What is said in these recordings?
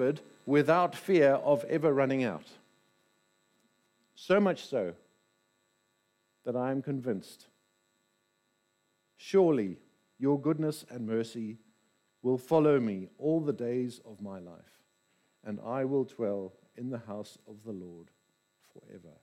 shepherd without fear of ever running out. So much so that I am convinced surely your goodness and mercy will follow me all the days of my life, and I will dwell in the house of the Lord forever.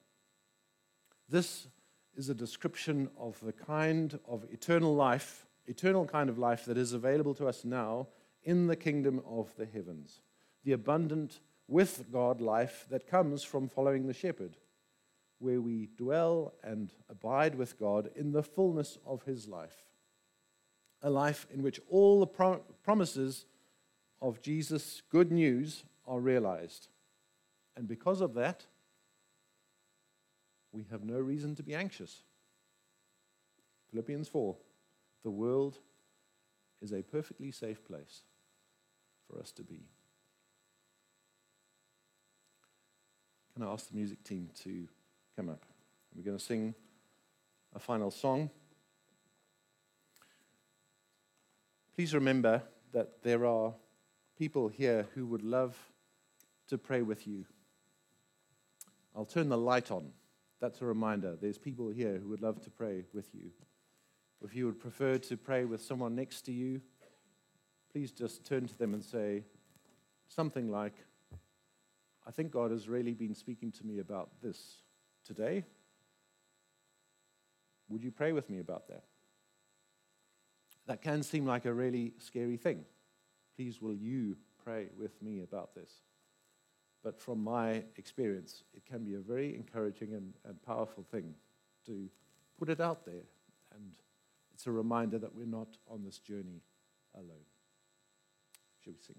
This is a description of the kind of eternal life, eternal kind of life that is available to us now in the kingdom of the heavens. The abundant with God life that comes from following the shepherd, where we dwell and abide with God in the fullness of his life. A life in which all the pro- promises of Jesus' good news are realized. And because of that, we have no reason to be anxious. Philippians 4 The world is a perfectly safe place for us to be. Can I ask the music team to come up? We're going to sing a final song. Please remember that there are people here who would love to pray with you. I'll turn the light on. That's a reminder. There's people here who would love to pray with you. If you would prefer to pray with someone next to you, please just turn to them and say something like, I think God has really been speaking to me about this today. Would you pray with me about that? That can seem like a really scary thing. Please, will you pray with me about this? But from my experience, it can be a very encouraging and, and powerful thing to put it out there. And it's a reminder that we're not on this journey alone. Should we sing?